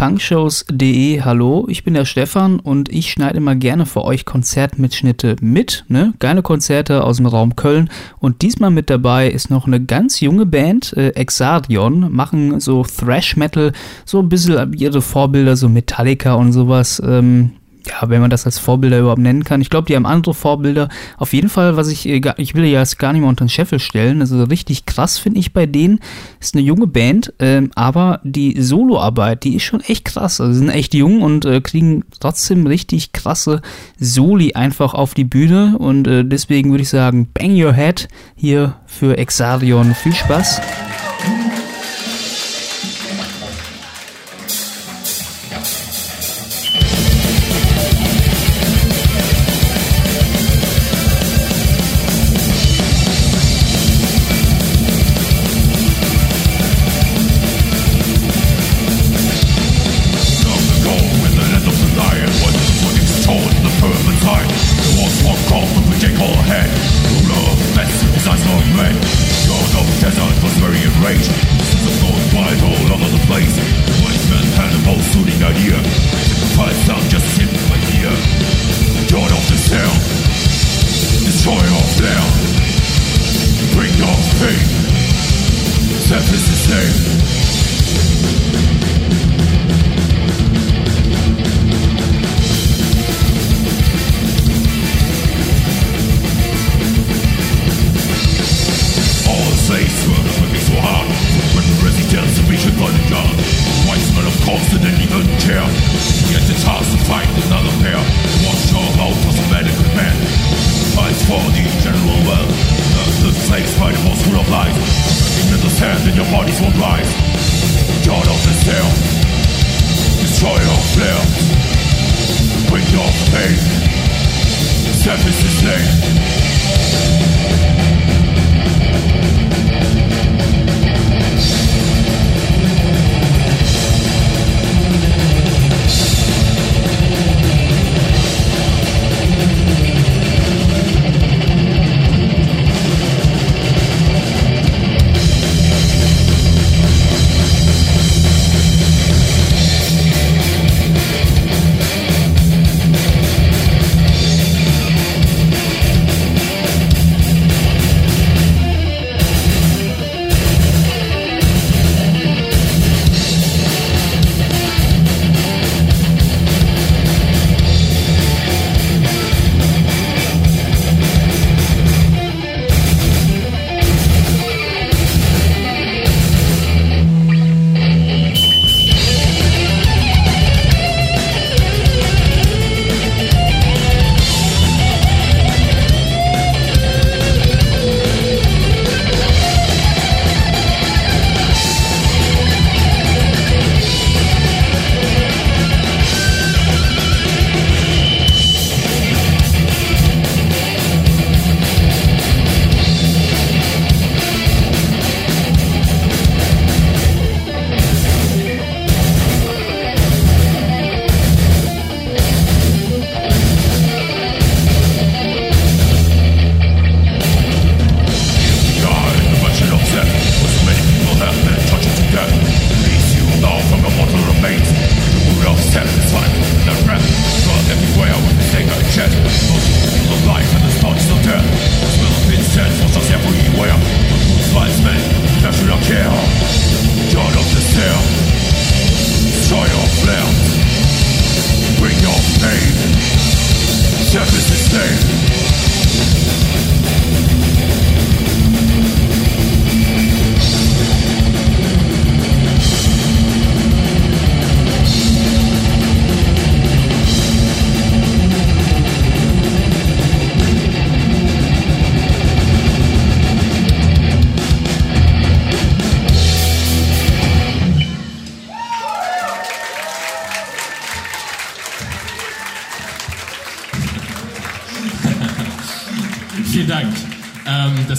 punkshows.de. Hallo, ich bin der Stefan und ich schneide immer gerne für euch Konzertmitschnitte mit. Ne? Geile Konzerte aus dem Raum Köln. Und diesmal mit dabei ist noch eine ganz junge Band, äh, Exadion, machen so Thrash Metal, so ein bisschen ihre Vorbilder, so Metallica und sowas. Ähm, ja, wenn man das als Vorbilder überhaupt nennen kann. Ich glaube, die haben andere Vorbilder. Auf jeden Fall, was ich, äh, ich will ja jetzt gar nicht mehr unter den Scheffel stellen. Also richtig krass finde ich bei denen. Ist eine junge Band, ähm, aber die Soloarbeit, die ist schon echt krass. Also sind echt jung und äh, kriegen trotzdem richtig krasse Soli einfach auf die Bühne. Und äh, deswegen würde ich sagen, bang your head hier für Exarion. Viel Spaß. chance to fight another pair. Watch your mouth for some medical man. Fight for the general well. The slaves by the most rule of life. In the sand in your bodies won't rise. God of the. Destroy your flare. With your faith. Service is late.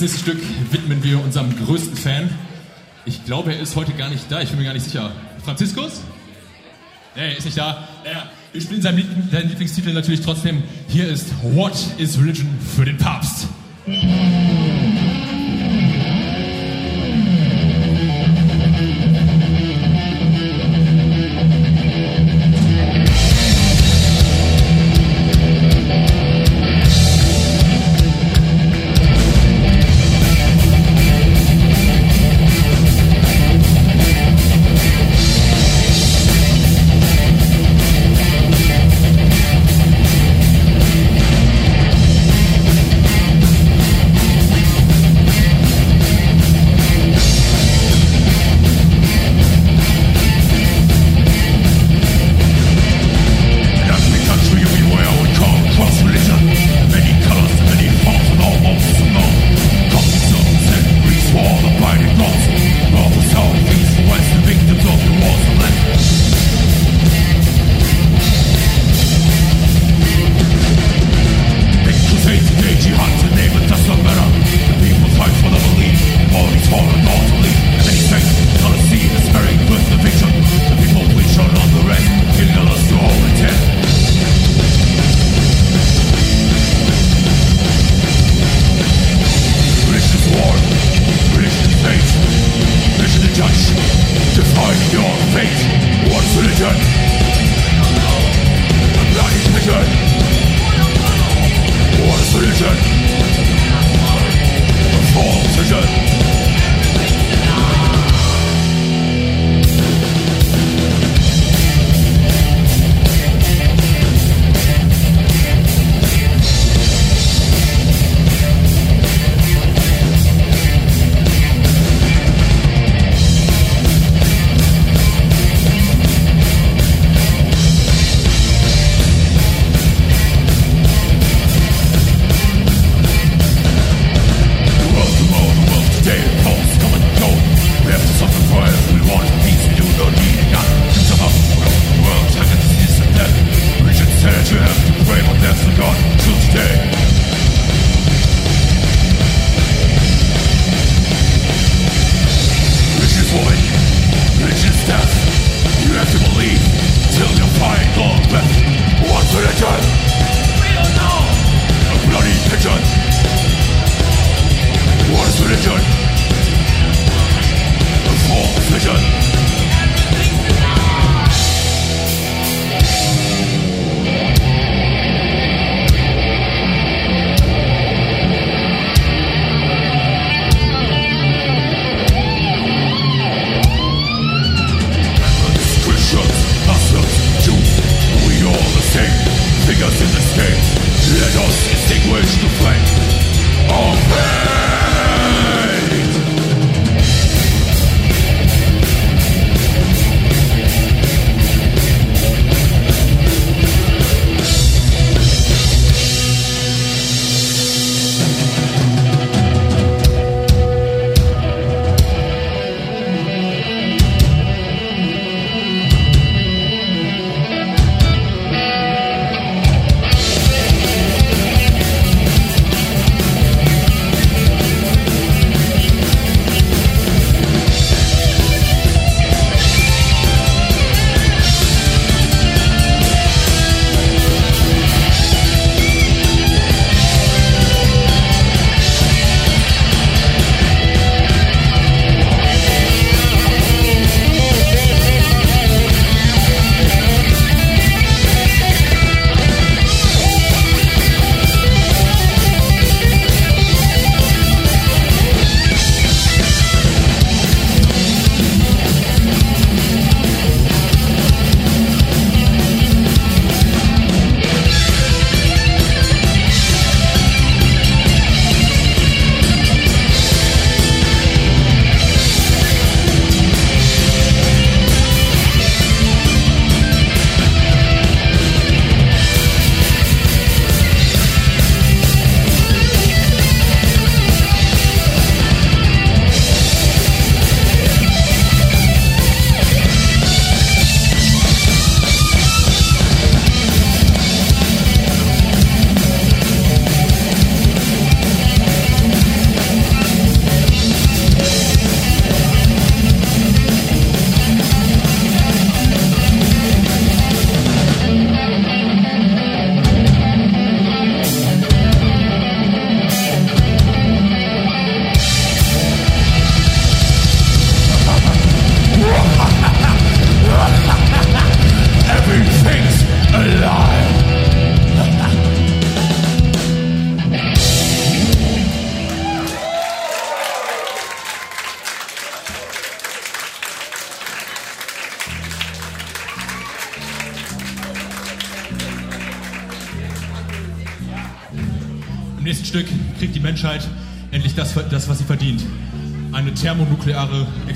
Das nächste Stück widmen wir unserem größten Fan. Ich glaube, er ist heute gar nicht da. Ich bin mir gar nicht sicher. Franziskus? Nee, er ist nicht da. Ja, wir spielen seinen, Lieblingstitel natürlich trotzdem. Hier ist What is Religion für den Papst. Judge, To your fate What's religion? A bloody vision What is religion? A false vision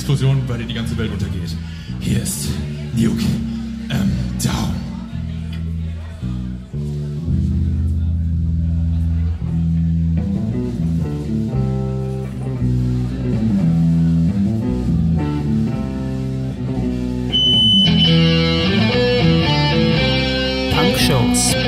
Explosion, bei der die ganze Welt untergeht. Hier ist Nuke ähm, Down. Punk Shows.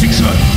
six, seven.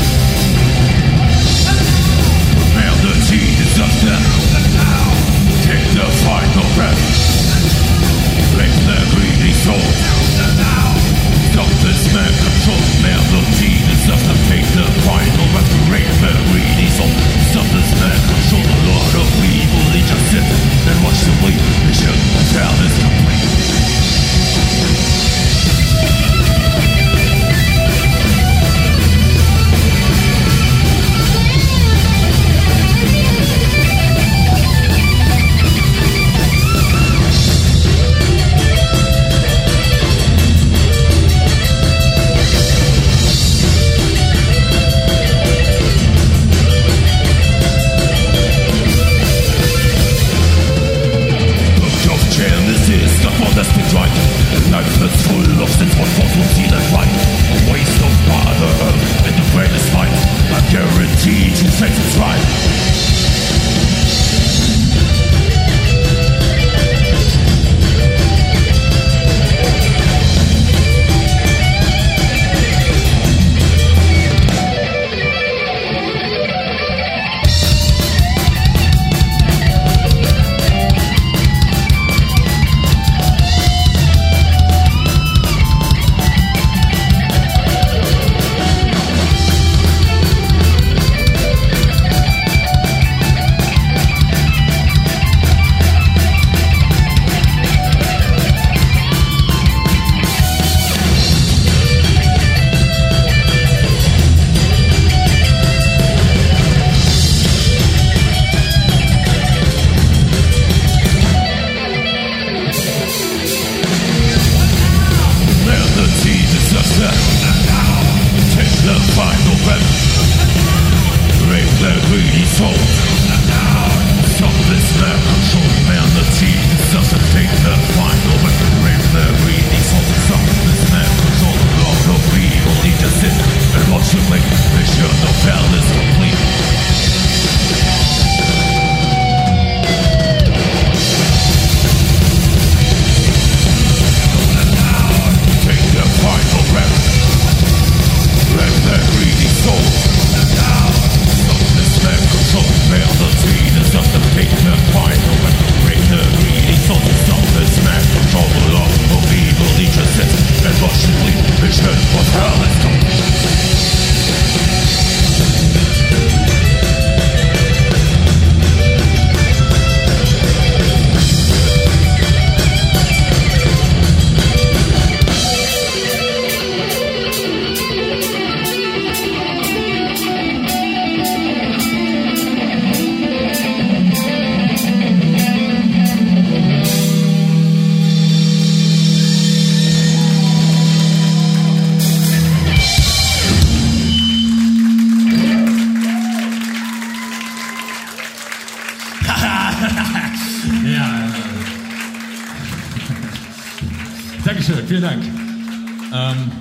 Ähm,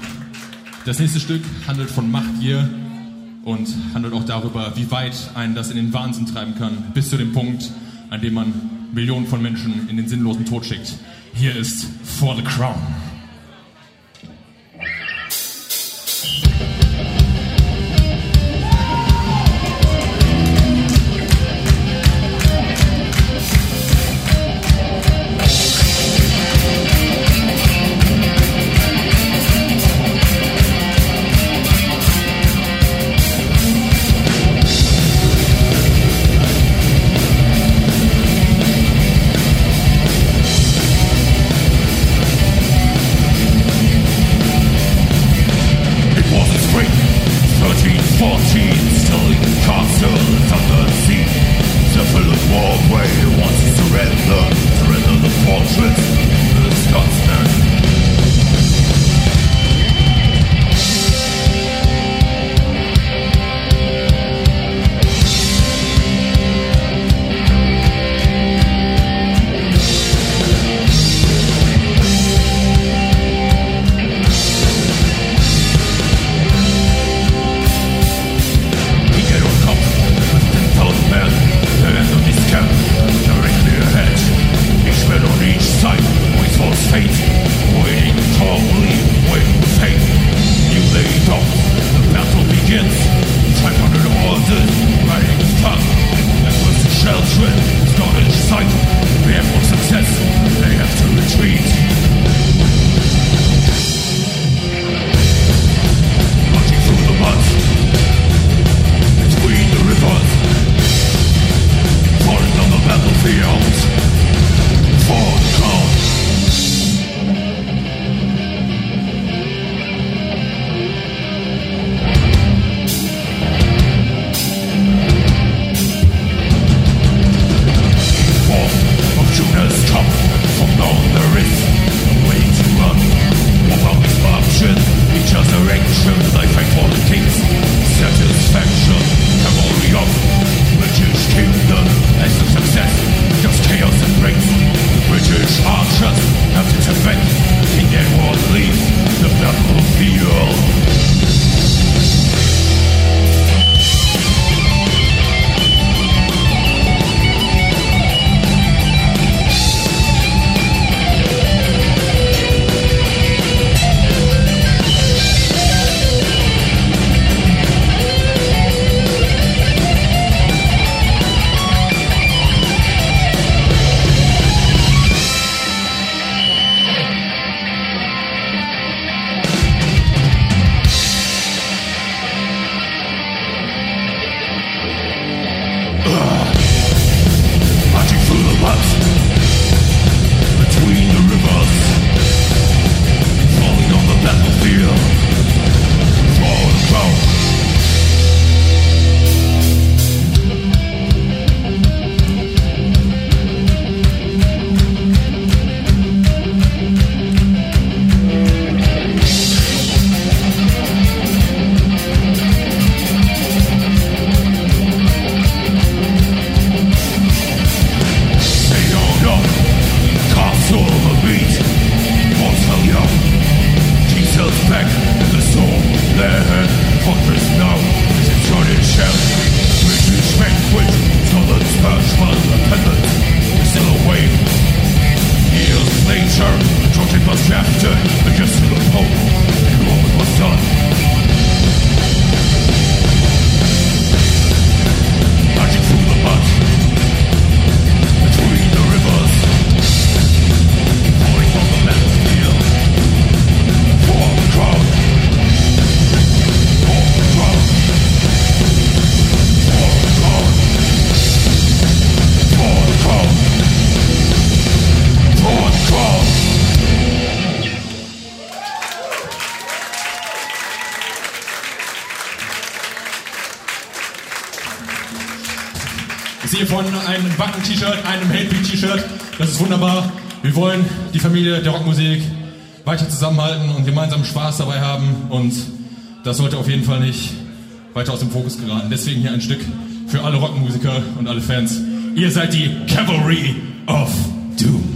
das nächste Stück handelt von Machtgier und handelt auch darüber, wie weit einen das in den Wahnsinn treiben kann, bis zu dem Punkt, an dem man Millionen von Menschen in den sinnlosen Tod schickt. Hier ist For the Crown. way once to surrender, surrender the fortress, the Scotsman. Familie von einem Backen-T-Shirt, einem Helping-T-Shirt. Das ist wunderbar. Wir wollen die Familie der Rockmusik weiter zusammenhalten und gemeinsam Spaß dabei haben. Und das sollte auf jeden Fall nicht weiter aus dem Fokus geraten. Deswegen hier ein Stück für alle Rockmusiker und alle Fans. Ihr seid die Cavalry of Doom.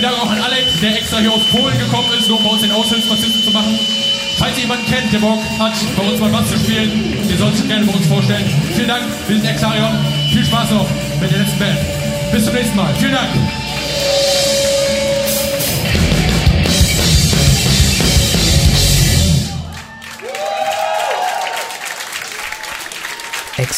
Vielen Dank auch an Alex, der extra hier aus Polen gekommen ist, nur um bei uns den Aushilfsbassisten zu machen. Falls ihr jemanden kennt, der Bock hat, bei uns mal was zu spielen, ihr sollt sich gerne bei uns vorstellen. Vielen Dank, wir sind Exarion. Viel Spaß noch mit der letzten Band. Bis zum nächsten Mal. Vielen Dank.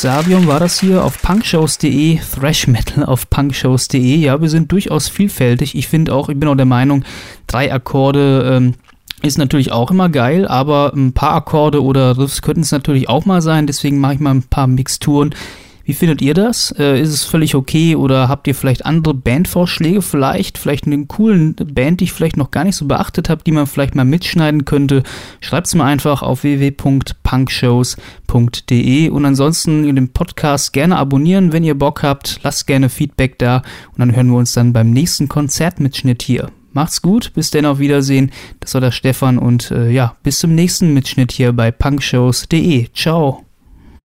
Exavium war das hier auf punkshows.de, Thrash Metal auf punkshows.de. Ja, wir sind durchaus vielfältig. Ich finde auch, ich bin auch der Meinung, drei Akkorde ähm, ist natürlich auch immer geil, aber ein paar Akkorde oder Riffs könnten es natürlich auch mal sein. Deswegen mache ich mal ein paar Mixturen. Wie findet ihr das? Äh, ist es völlig okay oder habt ihr vielleicht andere Bandvorschläge vielleicht? Vielleicht eine coolen Band, die ich vielleicht noch gar nicht so beachtet habe, die man vielleicht mal mitschneiden könnte? Schreibt es mir einfach auf www.punkshows.de und ansonsten den Podcast gerne abonnieren, wenn ihr Bock habt. Lasst gerne Feedback da und dann hören wir uns dann beim nächsten Konzertmitschnitt hier. Macht's gut, bis denn auf Wiedersehen. Das war der Stefan und äh, ja, bis zum nächsten Mitschnitt hier bei punkshows.de. Ciao.